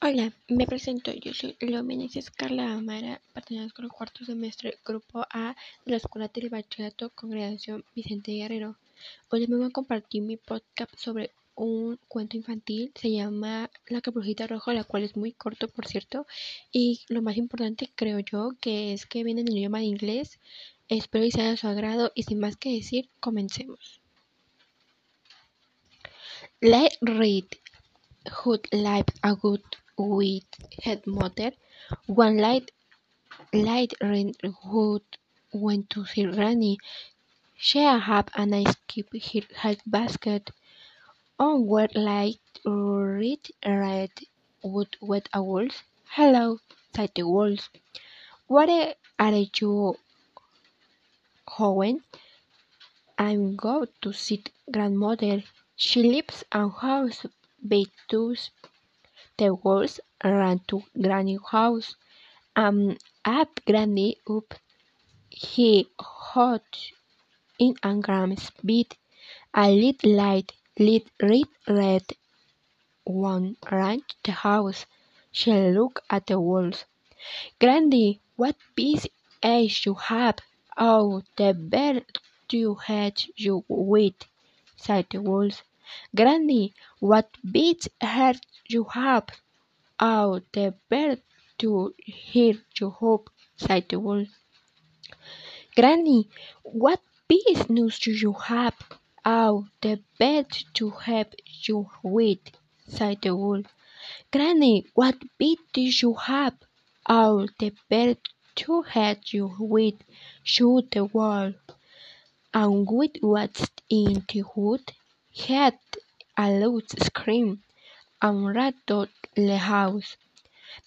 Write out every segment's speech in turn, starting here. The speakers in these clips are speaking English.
Hola, me presento. Yo soy Leo Meneses Carla Amara, pertenezco el cuarto semestre, grupo A de la Escuela de Bachillerato Congregación Vicente Guerrero. Hoy les voy a compartir mi podcast sobre un cuento infantil. Se llama La Caprujita Roja, la cual es muy corto, por cierto. Y lo más importante, creo yo, que es que viene en el idioma de inglés. Espero que sea de su agrado y sin más que decir, comencemos. Let's read Who Live a Good with her mother. One light light Hood went to see Granny. She had a nice keep her hat basket on where light red red wood wet owls. Hello, said the wolves. What are you going? I'm going to see grandmother. She lives in house by the wolves ran to Granny's house, and up Granny up he hot in a Gram's bed. A little light, lit red red one ran to the house. She looked at the wolves. Granny, what piece eyes you have! Oh, the bird you had you with, said the wolves. Granny, what beats heart you have! Oh, the bird to hear you hope, said the wolf. Granny, what business do you have? Oh, the bed to help you with, said the wolf. Granny, what bed do you have? Oh, the bed to help you with, shoot the wolf. And with what's in the wood, had a loud scream and rattled the house.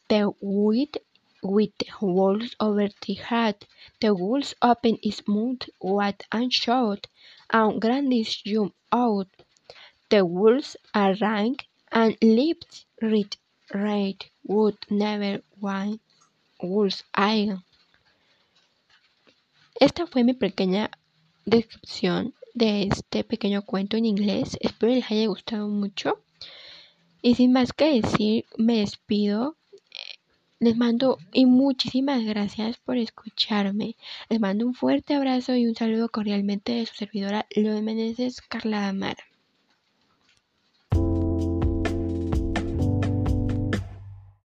The wood with walls over the head. The walls opened its mouth wide and shut, and Granny jumped out. The wolves rang and leaped right, red would never want wolves again. Esta fue mi pequeña descripción de este pequeño cuento en inglés. Espero les haya gustado mucho. Y sin más que decir, me despido. Les mando y muchísimas gracias por escucharme. Les mando un fuerte abrazo y un saludo cordialmente de su servidora Leo Meneses Carla Amara.